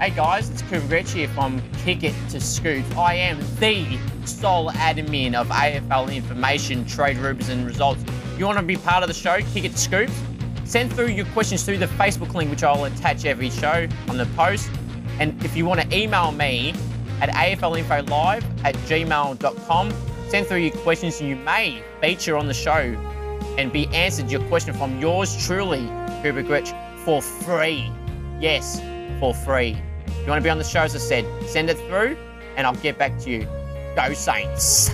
Hey guys, it's Cooper Gretsch here from Kick It to Scoops. I am the sole admin of AFL information, trade rumors, and results. You want to be part of the show, Kick It to Scoops? Send through your questions through the Facebook link, which I'll attach every show on the post. And if you want to email me at aflinfolive at gmail.com, send through your questions and you may feature on the show and be answered your question from yours truly, Cooper Gretsch, for free. Yes, for free. You want to be on the show, as I said, send it through and I'll get back to you. Go Saints!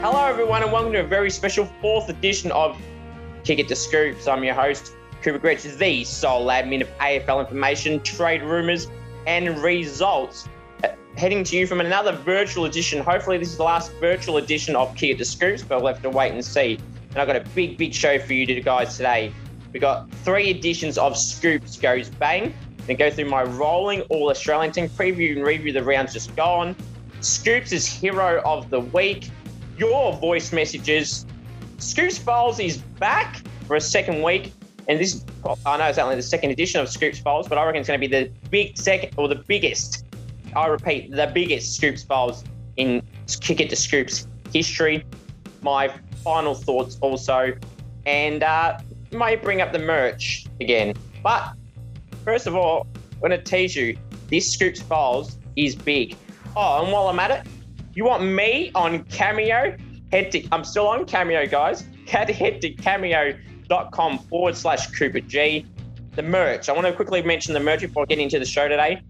Hello, everyone, and welcome to a very special fourth edition of Kick It to Scoops. I'm your host, Cooper Gretsch, the sole admin of AFL information, trade rumours, and results heading to you from another virtual edition. Hopefully, this is the last virtual edition of Kia to Scoops, but we'll have to wait and see. And I've got a big, big show for you guys today. We've got three editions of Scoops Goes Bang. Then go through my rolling All Australian team preview and review the rounds just gone. Scoops is hero of the week. Your voice messages. Scoops Bowls is back for a second week. And this, I know it's only the second edition of Scoops Files, but I reckon it's going to be the big second or the biggest I repeat, the biggest Scoops files in Kick It to Scoops history. My final thoughts also, and uh, bring up the merch again. But first of all, I'm going to tease you this Scoops Files is big. Oh, and while I'm at it, you want me on Cameo? Head to, I'm still on Cameo, guys. Head, head to cameo.com forward slash Cooper G. The merch. I want to quickly mention the merch before getting into the show today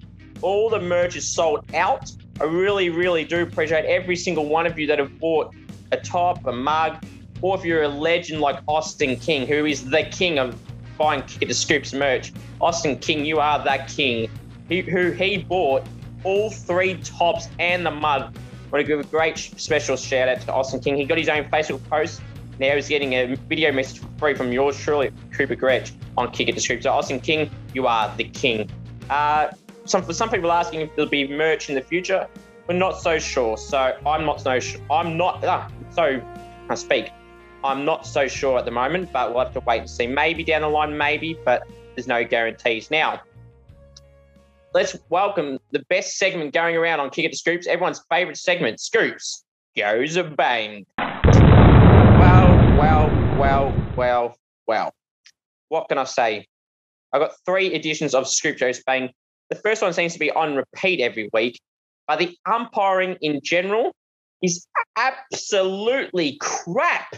all the merch is sold out. I really, really do appreciate every single one of you that have bought a top, a mug, or if you're a legend like Austin King, who is the king of buying Kick the Scoops merch. Austin King, you are that king. He, who he bought all three tops and the mug. Want to give a great special shout out to Austin King. He got his own Facebook post. Now he's getting a video message free from yours truly, Cooper Gretsch, on Kick It to Scoops. So Austin King, you are the king. Uh, some for some people asking if there'll be merch in the future. We're not so sure. So I'm not so sure. I'm not ah, so I speak. I'm not so sure at the moment, but we'll have to wait and see. Maybe down the line, maybe, but there's no guarantees. Now, let's welcome the best segment going around on Kick It to Scoops. Everyone's favourite segment, Scoops goes a bang. Well, well, well, well, well. What can I say? I've got three editions of Scoop Goes Bang the first one seems to be on repeat every week, but the umpiring in general is absolutely crap.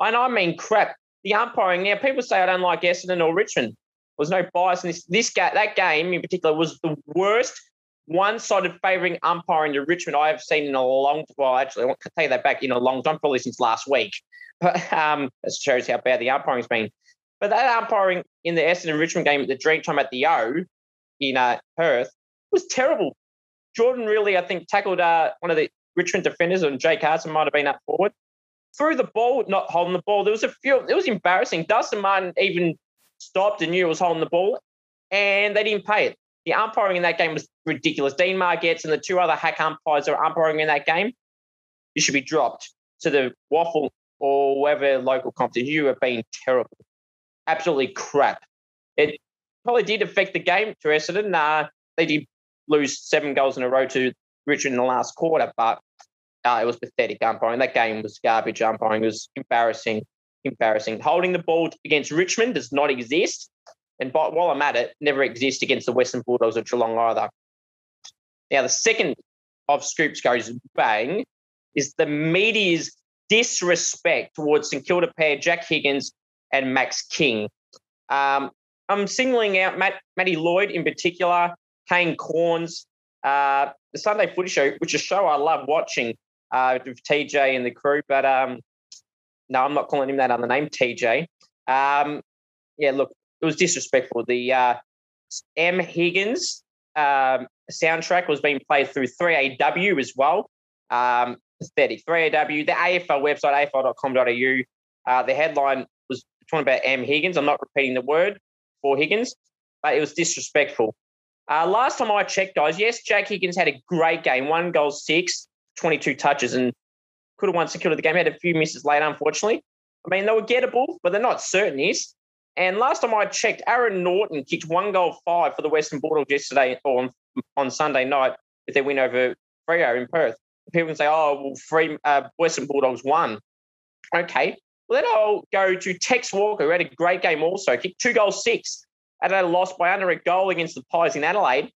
And I mean crap. The umpiring now, people say I don't like Essendon or Richmond. There was no bias in this. This ga- that game in particular was the worst one-sided favouring umpiring to Richmond I have seen in a long. Well, actually, I want to take that back in a long time, probably since last week. But um, shows how bad the umpiring's been. But that umpiring in the Essendon Richmond game at the Dreamtime at the O in uh, Perth was terrible. Jordan Ridley, I think, tackled uh, one of the Richmond defenders, and Jake Carson might have been up forward. Threw the ball, not holding the ball. There was a few. It was embarrassing. Dustin Martin even stopped and knew it was holding the ball, and they didn't pay it. The umpiring in that game was ridiculous. Dean Margetts and the two other hack umpires that umpiring in that game, you should be dropped to the waffle or whatever local competition. You have been terrible, absolutely crap. It probably did affect the game to Essendon. Uh, they did lose seven goals in a row to Richmond in the last quarter, but uh, it was pathetic umpiring. That game was garbage umpiring. It was embarrassing, embarrassing. Holding the ball against Richmond does not exist. And by, while I'm at it, never exists against the Western Bulldogs or Geelong either. Now, the second of Scoops goes bang is the media's disrespect towards St Kilda pair Jack Higgins and Max King. Um, I'm singling out Matt, Matty Lloyd in particular, Kane Cornes, uh, the Sunday Footy Show, which is a show I love watching uh, with TJ and the crew. But um, no, I'm not calling him that other name, TJ. Um, yeah, look, it was disrespectful. The uh, M Higgins um, soundtrack was being played through 3AW as well. Um, pathetic. 3AW, the AFL website, afl.com.au. Uh, the headline was talking about M Higgins. I'm not repeating the word for Higgins, but it was disrespectful. Uh, last time I checked, guys, yes, Jack Higgins had a great game. One goal, six, 22 touches, and could have won security the game. Had a few misses late, unfortunately. I mean, they were gettable, but they're not certainties. And last time I checked, Aaron Naughton kicked one goal five for the Western Bulldogs yesterday or on, on Sunday night with their win over Freo in Perth. People can say, oh, well, free, uh, Western Bulldogs won. Okay. Well, then I'll go to Tex Walker, who had a great game also, kicked two goals, six. Adelaide lost by under a goal against the Pies in Adelaide.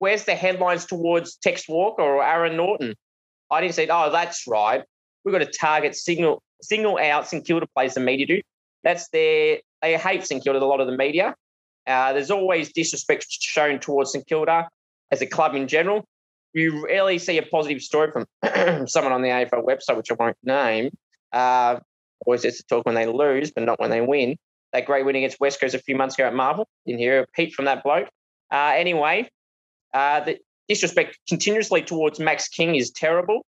Where's the headlines towards Tex Walker or Aaron Naughton? I didn't say, oh, that's right. We've got to target signal signal out St Kilda plays the media do. That's their they hate St Kilda, a lot of the media. Uh, there's always disrespect shown towards St Kilda as a club in general. You rarely see a positive story from someone on the AFL website, which I won't name. Uh, always gets to talk when they lose, but not when they win. That great win against West Coast a few months ago at Marvel. Didn't hear a peep from that bloke. Uh, anyway, uh, the disrespect continuously towards Max King is terrible.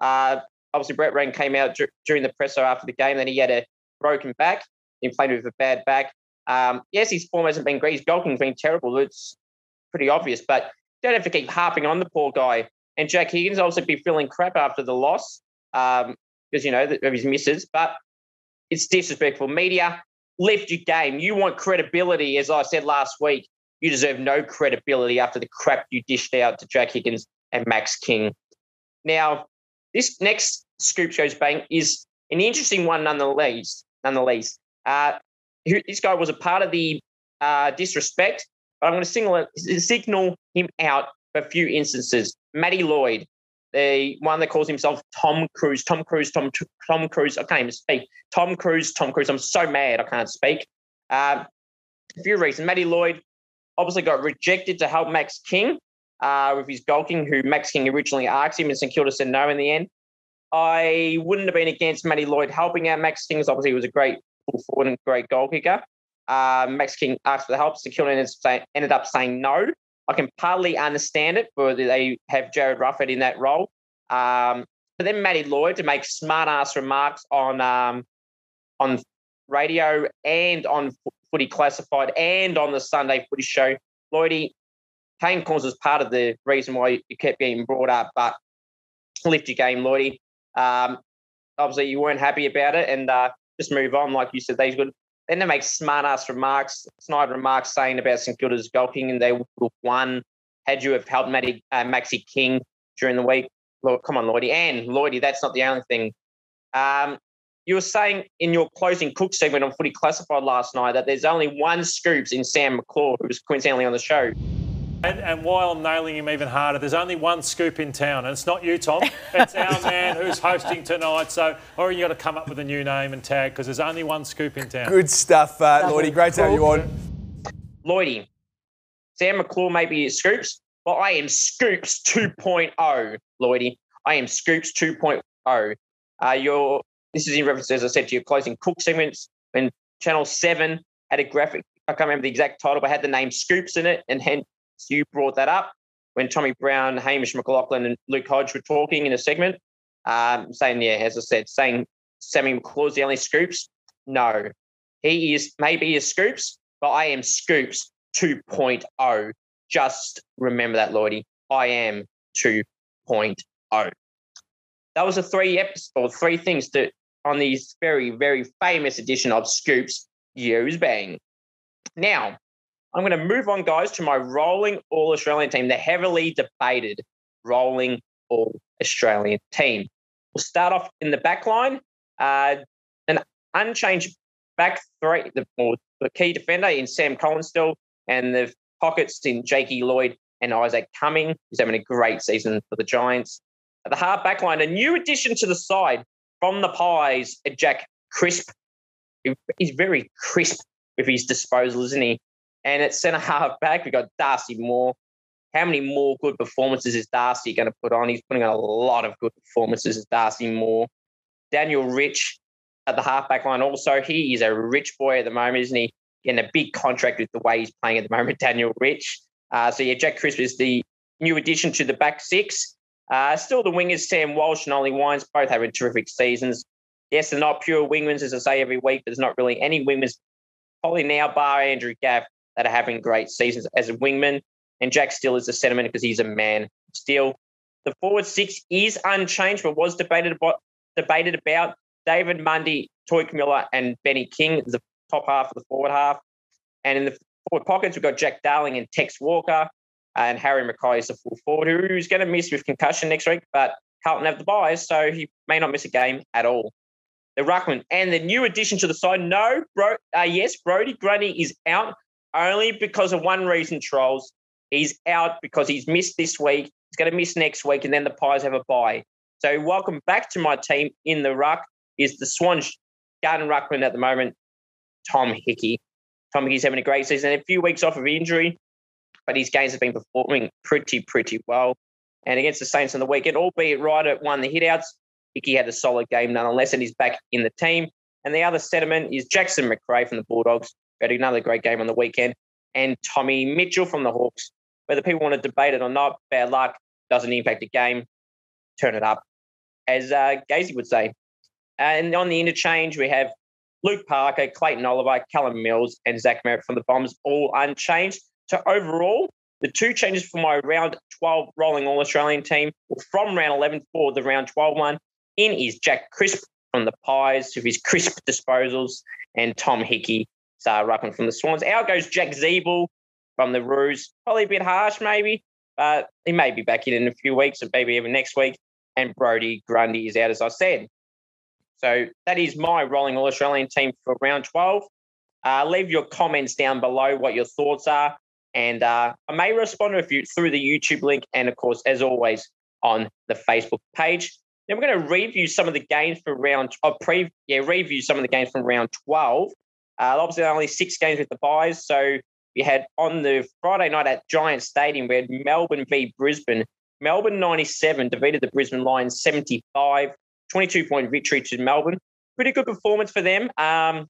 Uh, obviously, Brett Ratten came out during the presser after the game that he had a broken back. He played with a bad back. Um, yes, his form hasn't been great. His golfing's been terrible. It's pretty obvious, but don't have to keep harping on the poor guy. And Jack Higgins also be feeling crap after the loss um, because, you know, of his misses. But it's disrespectful. Media, lift your game. You want credibility, as I said last week. You deserve no credibility after the crap you dished out to Jack Higgins and Max King. Now, this next scoop shows bang is an interesting one nonetheless. Nonetheless, uh, this guy was a part of the uh, disrespect, but I'm going to signal him out for a few instances. Matty Lloyd, the one that calls himself Tom Cruise, Tom Cruise, Tom Tom Cruise. I can't even speak. Tom Cruise, Tom Cruise. I'm so mad I can't speak. Um, a few reasons. Matty Lloyd obviously got rejected to help Max King uh, with his golking, who Max King originally asked him, and St Kilda said no in the end. I wouldn't have been against Matty Lloyd helping out Max King, obviously he was a great full forward and great goal kicker. Uh, Max King asked for the help. St Kilda ended up saying no. I can partly understand it, but they have Jarryd Roughead in that role. Um, but then Matty Lloyd to make smart ass remarks on um, on radio and on Footy Classified and on the Sunday Footy Show. Lloydie, Kane Cornes was part of the reason why you kept getting brought up, but lift your game, Lloydie. Um, obviously, you weren't happy about it, and uh, just move on. Like you said, these good. Then they make smart ass remarks, snide remarks saying about St Kilda's golfing and they would have won had you have helped Matty, uh, Maxi King during the week. Come on, Lloydie. And Lloydie, that's not the only thing. Um, you were saying in your closing cook segment on Footy Classified last night that there's only one scoops in Sam McClure, who was coincidentally on the show. And, and, while I'm nailing him even harder, there's only one scoop in town, and it's not you, Tom. It's our man who's hosting tonight. So, or you got to come up with a new name and tag because there's only one scoop in town. Good stuff, uh, Lloydie. Great to have you on. Lloydie, Sam McClure may be scoops, but I am Scoops 2.0, Lloydie. I am Scoops 2.0. Uh, your this is in reference, as I said, to your closing cook segments when Channel Seven had a graphic. I can't remember the exact title, but had the name Scoops in it, and hence you brought that up when Tommy Browne, Hamish McLachlan, and Luke Hodge were talking in a segment, um, saying, yeah, as I said, saying Sammy McClure's the only scoops. No, he is maybe a scoops, but I am scoops 2.0. Just remember that, Lloydie. I am 2.0. That was the three episodes, or three things that on this very, very famous edition of Scoops Goes Bang. Now, I'm going to move on, guys, to my rolling All Australian team, the heavily debated rolling All Australian team. We'll start off in the back line. Uh, an unchanged back three, the, the key defender in Sam Collins still, and the pockets in Jakey Lloyd and Isaac Cumming. He's having a great season for the Giants. At the half back line, a new addition to the side from the Pies, Jack Crisp. He's very crisp with his disposal, isn't he? And at centre half back, we've got Darcy Moore. How many more good performances is Darcy going to put on? He's putting on a lot of good performances as Darcy Moore. Daniel Rich at the halfback line also. He is a rich boy at the moment, isn't he? Getting a big contract with the way he's playing at the moment, Daniel Rich. Uh, so, yeah, Jack Crisp is the new addition to the back six. Uh, still the wingers, Sam Walsh and Ollie Wines, both having terrific seasons. Yes, they're not pure wingmans, as I say every week. But there's not really any wingmans, probably now, bar Andrew Gaff, that are having great seasons as a wingman. and Jack Steele is the sentiment because he's a man. Steele. The forward six is unchanged, but was debated about debated about David Mundy, Touk Miller, and Benny King, the top half of the forward half. And in the forward pockets, we've got Jack Darling and Tex Walker, and Harry McKay is the full forward, who's going to miss with concussion next week, but Carlton have the buys, so he may not miss a game at all. The Ruckman and the new addition to the side, no, bro, uh, yes, Brodie Grundy is out only because of one reason, trolls. He's out because he's missed this week. He's going to miss next week, and then the Pies have a bye. So welcome back to my team in the ruck is the Swans Garden Ruckman at the moment, Tom Hickey. Tom Hickey's having a great season. A few weeks off of injury, but his games have been performing pretty, pretty well. And against the Saints on the weekend, albeit right at one the hitouts, Hickey had a solid game nonetheless, and he's back in the team. And the other sentiment is Jackson Macrae from the Bulldogs, had another great game on the weekend, and Tommy Mitchell from the Hawks. Whether people want to debate it or not, bad luck doesn't impact the game. Turn it up, as uh, Gazy would say. And on the interchange, we have Luke Parker, Clayton Oliver, Callum Mills, and Zach Merrett from the Bombs, all unchanged. So overall, the two changes for my round 12 rolling All Australian team from round 11 for the round 12 one. In is Jack Crisp from the Pies with his crisp disposals, and Tom Hickey, uh, Ruckman from the Swans. Out goes Jack Ziebell from the Roos. Probably a bit harsh, maybe, but he may be back in in a few weeks, or maybe even next week. And Brodie Grundy is out, as I said. So that is my rolling All Australian team for round 12. Uh, leave your comments down below what your thoughts are. And uh, I may respond to few through the YouTube link and, of course, as always, on the Facebook page. Then we're going to review some of the games for round, oh, pre, yeah, review some of the games from round 12. Uh, obviously, only six games with the buys. So we had on the Friday night at Giant Stadium, we had Melbourne v Brisbane. Melbourne 97 defeated the Brisbane Lions 75. 22 point victory to Melbourne. Pretty good performance for them. Um,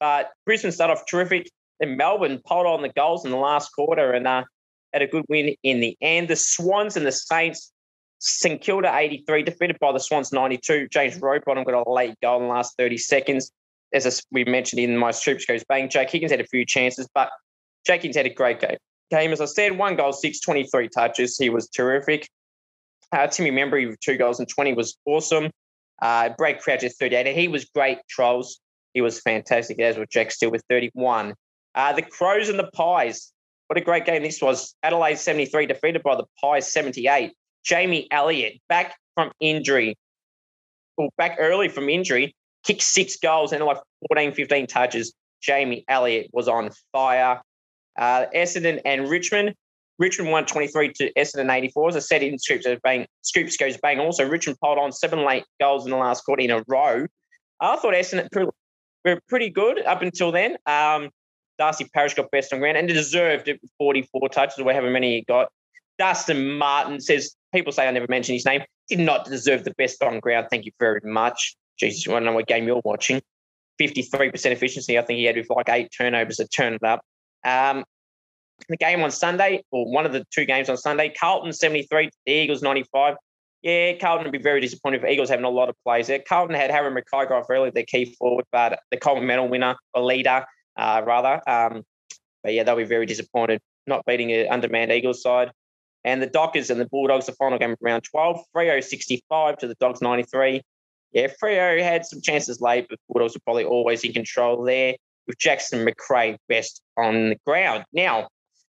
but Brisbane started off terrific. Then Melbourne pulled on the goals in the last quarter and uh, had a good win in the end. The Swans and the Saints, St Kilda 83, defeated by the Swans 92. James Rowbottom got a late goal in the last 30 seconds. As we mentioned in my Scoops Goes Bang, Jake Higgins had a few chances, but Jake Higgins had a great game. Game, as I said, one goal, six, 23 touches. He was terrific. Uh, Timmy Membrey with two goals and 20 was awesome. Uh, Brad Crouch at 38. And he was great, Trolls. He was fantastic, as was Jack Steele with 31. Uh, the Crows and the Pies. What a great game this was. Adelaide 73 defeated by the Pies 78. Jamie Elliott back from injury, well, back early from injury, kicked six goals and like 14, 15 touches. Jamie Elliott was on fire. Uh, Essendon and Richmond. Richmond won 23 to Essendon 84. As I said in Scoops, bang, Scoops goes bang. Also, Richmond piled on seven late goals in the last quarter in a row. I thought Essendon were pretty good up until then. Um, Darcy Parish got best on ground and deserved it 44 touches or however many he got. Dustin Martin says, people say I never mention his name, did not deserve the best on ground. Thank you very much. Jesus, you want to know what game you're watching? 53% efficiency, I think he had with like eight turnovers to turn it up. Um, the game on Sunday, or one of the two games on Sunday, Carlton 73, the Eagles 95. Yeah, Carlton would be very disappointed if Eagles having a lot of players there. Carlton had Harry McKay off early, their key forward, but the Coleman medal winner, or leader, uh, rather. Um, but yeah, they'll be very disappointed not beating an undermanned Eagles side. And the Dockers and the Bulldogs, the final game of round 12, Freo 65 to the Dogs 93. Yeah, Freo had some chances late, but Bulldogs were probably always in control there with Jackson Macrae best on the ground. Now,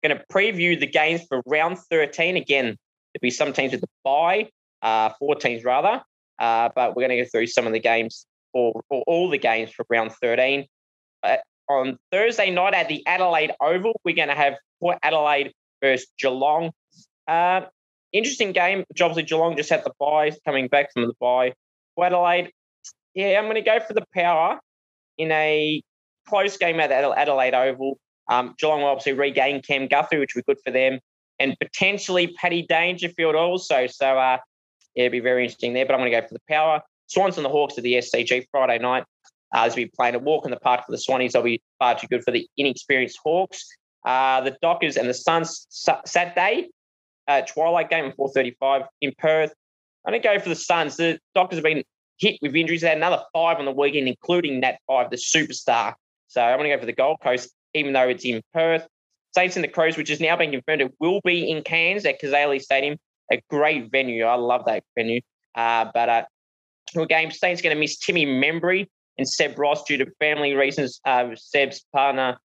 going to preview the games for round 13. Again, there'll be some teams with the bye, uh, four teams rather, uh, but we're going to go through some of the games or, all the games for round 13. Uh, on Thursday night at the Adelaide Oval, we're going to have Port Adelaide versus Geelong. Uh, interesting game. Obviously, Geelong just had the bye, coming back from the bye. Adelaide, yeah, I'm going to go for the power in a close game at Adelaide Oval. Um, Geelong will obviously regain Cam Guthrie, which be good for them, and potentially Paddy Dangerfield also. So uh, yeah, it'd be very interesting there. But I'm going to go for the power. Swans and the Hawks at the SCG Friday night. Uh, as we playing a walk in the park for the Swannies, they'll be far too good for the inexperienced Hawks. Uh, the Dockers and the Suns Saturday uh, twilight game at 4:35 in Perth. I'm going to go for the Suns. The Dockers have been hit with injuries. They had another five on the weekend, including Nat Fyfe, the superstar. So I'm going to go for the Gold Coast even though it's in Perth. Saints and the Crows, which is now being confirmed, it will be in Cairns at Cazaly Stadium, a great venue. I love that venue. Uh, but uh, game, Saints going to miss Timmy Membrey and Seb Ross due to family reasons. Uh, Seb's partner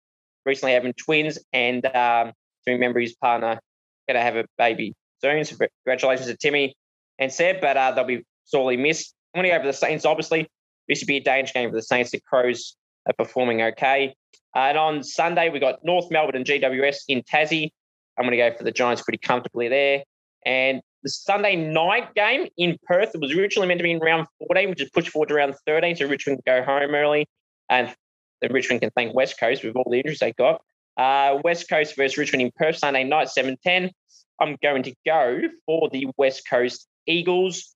recently having twins, and um, Timmy Membrey's partner going to have a baby soon. So congratulations to Timmy and said, but uh, they'll be sorely missed. I'm going to go for the Saints, obviously. This should be a danger game for the Saints. The Crows are performing okay. Uh, and on Sunday, we got North Melbourne and GWS in Tassie. I'm going to go for the Giants pretty comfortably there. And the Sunday night game in Perth, was originally meant to be in round 14, which is pushed forward to round 13, so Richmond can go home early. And then Richmond can thank West Coast with all the injuries they got. Uh, West Coast versus Richmond in Perth, Sunday night, 7.10. I'm going to go for the West Coast Eagles.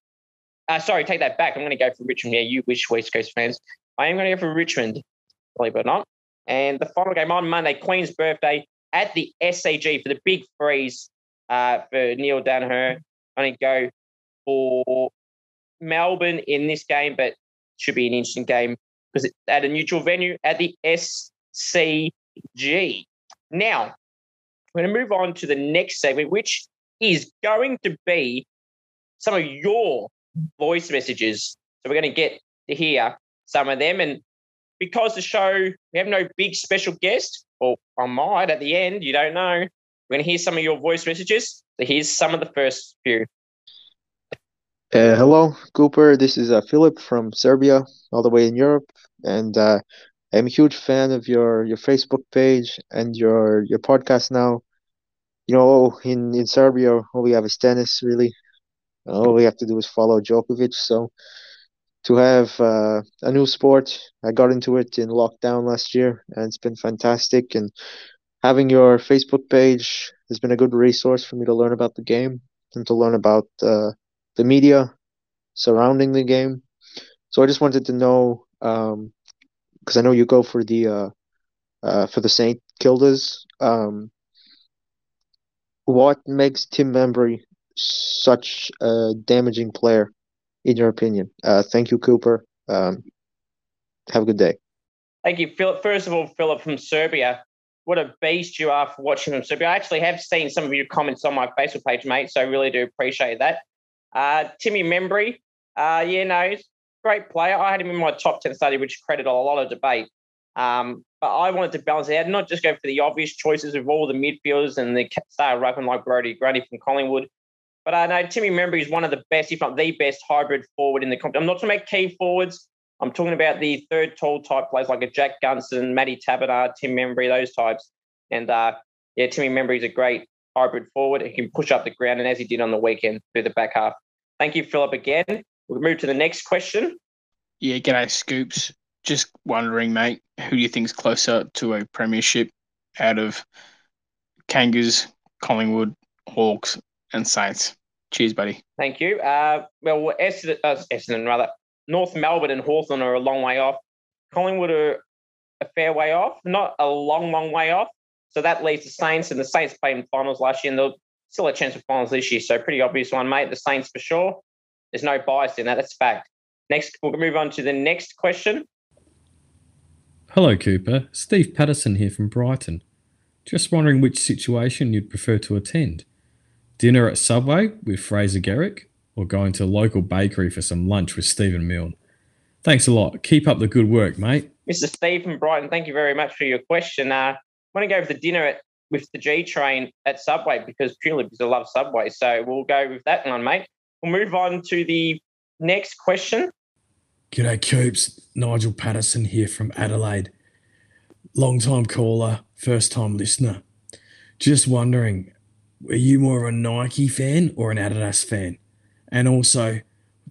Uh, sorry, take that back. I'm going to go for Richmond. Yeah, you wish West Coast fans. I am going to go for Richmond, believe it or not. And the final game on Monday, Queen's birthday at the SCG for the big freeze uh, for Neil Daniher. I'm going to go for Melbourne in this game, but should be an interesting game because it's at a neutral venue at the SCG. Now, we're going to move on to the next segment, which is going to be some of your voice messages. So we're going to get to hear some of them. And because the show, we have no big special guest, or I might at the end, you don't know. We're going to hear some of your voice messages. So here's some of the first few. Uh, hello, Cooper. This is uh, Philip from Serbia, all the way in Europe, and uh, I'm a huge fan of your your Facebook page and your your podcast now. You know, in in Serbia, all we have is tennis, really. All we have to do is follow Djokovic. So to have uh, a new sport, I got into it in lockdown last year, and it's been fantastic. And having your Facebook page has been a good resource for me to learn about the game and to learn about uh, the media surrounding the game. So I just wanted to know because um, I know you go for the uh, uh, for the Saint Kildas. Um, what makes Tim Membrey such a damaging player, in your opinion? Uh, thank you, Cooper. Um, have a good day. Thank you, Philip. First of all, Philip from Serbia. What a beast you are for watching from Serbia. I actually have seen some of your comments on my Facebook page, mate. So I really do appreciate that. Uh, Timmy Membrey, uh, yeah, no, great player. I had him in my top 10 study, which created a lot of debate. Um, but I wanted to balance it out, not just go for the obvious choices of all the midfielders and the star ruckman like Brodie Grundy from Collingwood. But I know Timmy Membrey is one of the best, if not the best, hybrid forward in the competition. I'm not talking about key forwards. I'm talking about the third tall type players like a Jack Gunston, Matty Taberner, Tim Membrey, those types. And uh, yeah, Timmy Membrey is a great hybrid forward. He can push up the ground, and as he did on the weekend through the back half. Thank you, Philip, again. We'll move to the next question. Yeah, g'day, Scoops. Just wondering, mate, who do you think's closer to a premiership out of Kangas, Collingwood, Hawks, and Saints? Cheers, buddy. Thank you. Uh, well, Essendon, uh, Essendon, rather, North Melbourne and Hawthorn are a long way off. Collingwood are a fair way off, not a long, long way off. So that leaves the Saints, and the Saints played in finals last year, and they'll still a chance for finals this year. So pretty obvious one, mate. The Saints for sure. There's no bias in that. That's fact. Next, we'll move on to the next question. Hello, Cooper. Steve Patterson here from Brighton. Just wondering which situation you'd prefer to attend. Dinner at Subway with Fraser Gehrig or going to a local bakery for some lunch with Stephen Milne? Thanks a lot. Keep up the good work, mate. Mr. Stephen Brighton, thank you very much for your question. Uh, I want to go for the dinner at with the G train at Subway because purely because I love Subway. So we'll go with that one, mate. We'll move on to the next question. G'day, Coops. Nigel Patterson here from Adelaide. Long time caller, first time listener. Just wondering, are you more of a Nike fan or an Adidas fan? And also,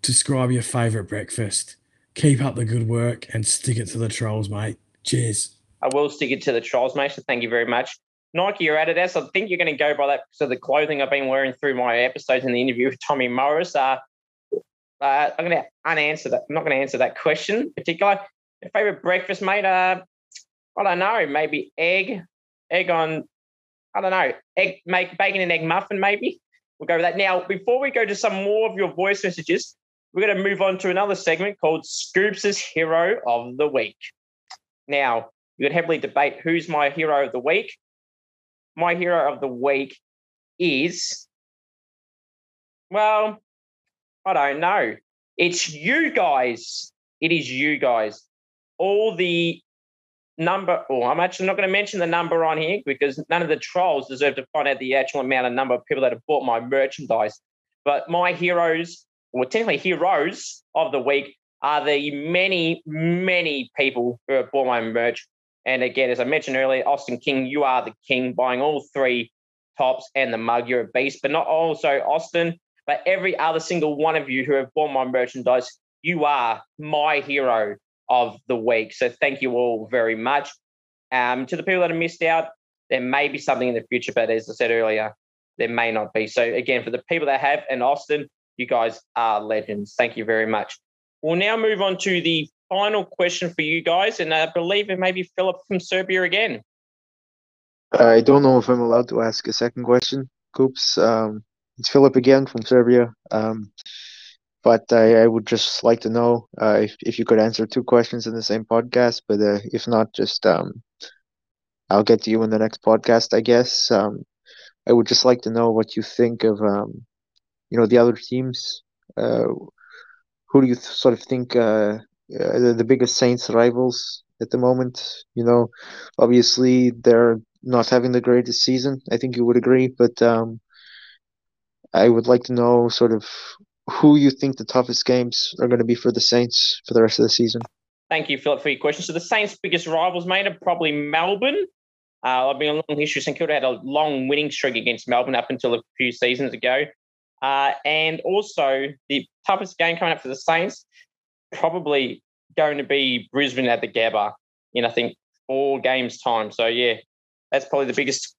describe your favourite breakfast. Keep up the good work and stick it to the trolls, mate. Cheers. I will stick it to the trolls, mate. So thank you very much. Nike or Adidas. I think you're going to go by that of the clothing I've been wearing through my episodes in the interview with Tommy Morris. Uh, uh, I'm going to unanswer that. I'm not going to answer that question in particular. Your favorite breakfast, mate? Uh, I don't know. Maybe egg, egg on. I don't know. Egg, make bacon and egg muffin. Maybe we'll go with that. Now, before we go to some more of your voice messages, we're going to move on to another segment called Scoops' Hero of the Week. Now, you could heavily debate who's my hero of the week my hero of the week is, well, I don't know. It's you guys. It is you guys. All the number, oh, I'm actually not going to mention the number on here because none of the trolls deserve to find out the actual amount of number of people that have bought my merchandise. But my heroes, or technically heroes of the week, are the many, many people who have bought my merch. And again, as I mentioned earlier, Austin King, you are the king, buying all three tops and the mug. You're a beast, but not also Austin, but every other single one of you who have bought my merchandise, you are my hero of the week. So thank you all very much. Um, to the people that have missed out, there may be something in the future, but as I said earlier, there may not be. So again, for the people that have, and Austin, you guys are legends. Thank you very much. We'll now move on to the final question for you guys, and I believe it may be Philip from Serbia again. I don't know if I'm allowed to ask a second question, Coops. Um, it's Philip again from Serbia. Um, but I, I, would just like to know uh, if, if you could answer two questions in the same podcast. But uh, if not, just um, I'll get to you in the next podcast, I guess. Um, I would just like to know what you think of, um, you know, the other teams. Uh, who do you th- sort of think uh, uh, the, the biggest Saints rivals at the moment? You know, obviously they're not having the greatest season. I think you would agree, but um, I would like to know sort of who you think the toughest games are going to be for the Saints for the rest of the season. Thank you, Philip, for your question. So the Saints' biggest rivals, mate, are probably Melbourne. Uh, I've been a long history. St Kilda had a long winning streak against Melbourne up until a few seasons ago. Uh, and also, the toughest game coming up for the Saints, probably going to be Brisbane at the Gabba in, I think, four games' time. So, yeah, that's probably the biggest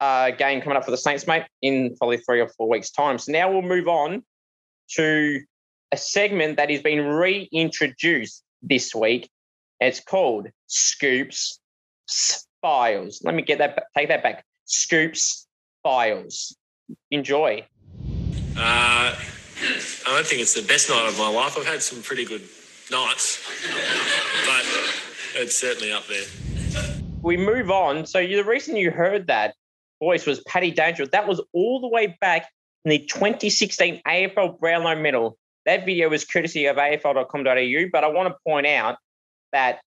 uh, game coming up for the Saints, mate, in probably three or four weeks' time. So now we'll move on to a segment that has been reintroduced this week. It's called Scoops Files. Let me get that, take that back. Scoops Files. Enjoy. Uh, I don't think it's the best night of my life. I've had some pretty good nights, but it's certainly up there. We move on. So the reason you heard that voice was Paddy Dangerfield. That was all the way back in the 2016 AFL Brownlow medal. That video was courtesy of afl.com.au, but I want to point out that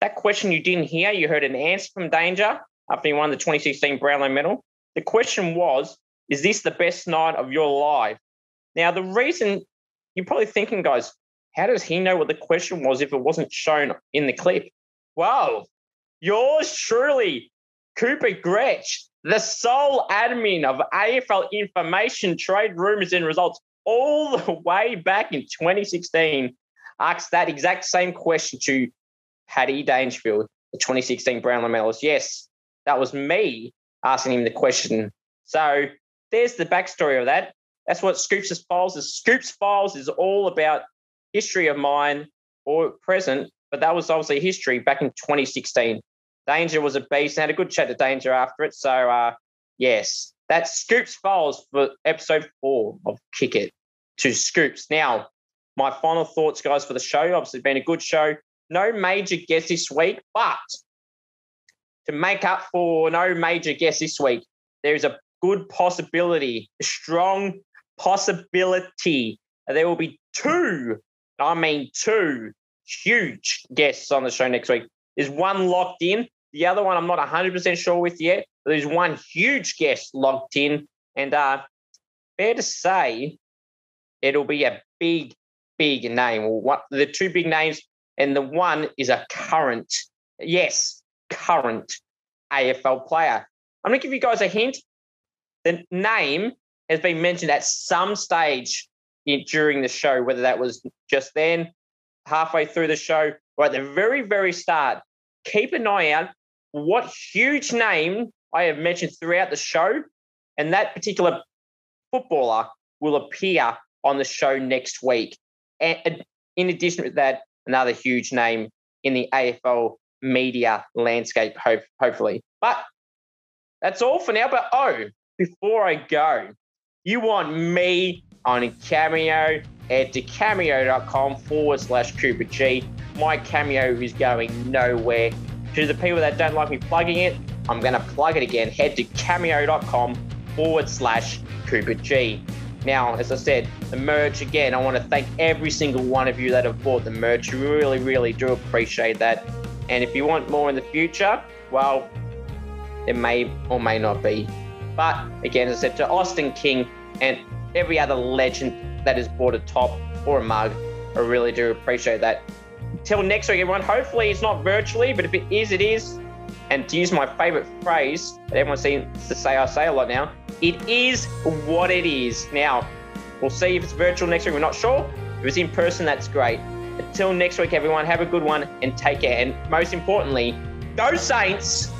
that question you didn't hear, you heard an answer from Danger after he won the 2016 Brownlow medal. The question was, is this the best night of your life? Now, the reason you're probably thinking, guys, how does he know what the question was if it wasn't shown in the clip? Well, yours truly, Cooper Gretsch, the sole admin of AFL information, trade rumors, and results all the way back in 2016, asked that exact same question to Paddy Dangerfield, the 2016 Brownlow medalist. Yes, that was me asking him the question. So there's the backstory of that. That's what Scoops Files is. Scoops Files is all about history of mine or present, but that was obviously history back in 2016. Danger was a beast. I had a good chat to Danger after it. So, uh, yes, that's Scoops Files for episode four of Kick It to Scoops. Now, my final thoughts, guys, for the show. Obviously, been a good show. No major guests this week, but to make up for no major guests this week, there's a good possibility, a strong possibility. There will be two, I mean, two huge guests on the show next week. There's one locked in, the other one, I'm not 100% sure with yet. There's one huge guest locked in. And uh, fair to say, it'll be a big, big name. What the two big names, and the one is a current, yes, current AFL player. I'm going to give you guys a hint. The name has been mentioned at some stage in, during the show, whether that was just then, halfway through the show, or at the very, very start. Keep an eye out what huge name I have mentioned throughout the show, and that particular footballer will appear on the show next week. And in addition to that, another huge name in the AFL media landscape, hope, hopefully. But that's all for now. But oh, before I go, you want me on a cameo? To cameo.com forward slash Cooper G. My cameo is going nowhere to the people that don't like me plugging it, I'm going to plug it again. Head to cameo.com forward slash Cooper G. Now, as I said, the merch again, I want to thank every single one of you that have bought the merch. Really, really do appreciate that. And if you want more in the future, well, it may or may not be. But again, as I said, to Austin King and every other legend that has bought a top or a mug, I really do appreciate that. Till next week, everyone. Hopefully, it's not virtually, but if it is, it is. And to use my favorite phrase that everyone seems to say, I say a lot now, it is what it is. Now, we'll see if it's virtual next week. We're not sure. If it's in person, that's great. Until next week, everyone, have a good one and take care. And most importantly, go Saints!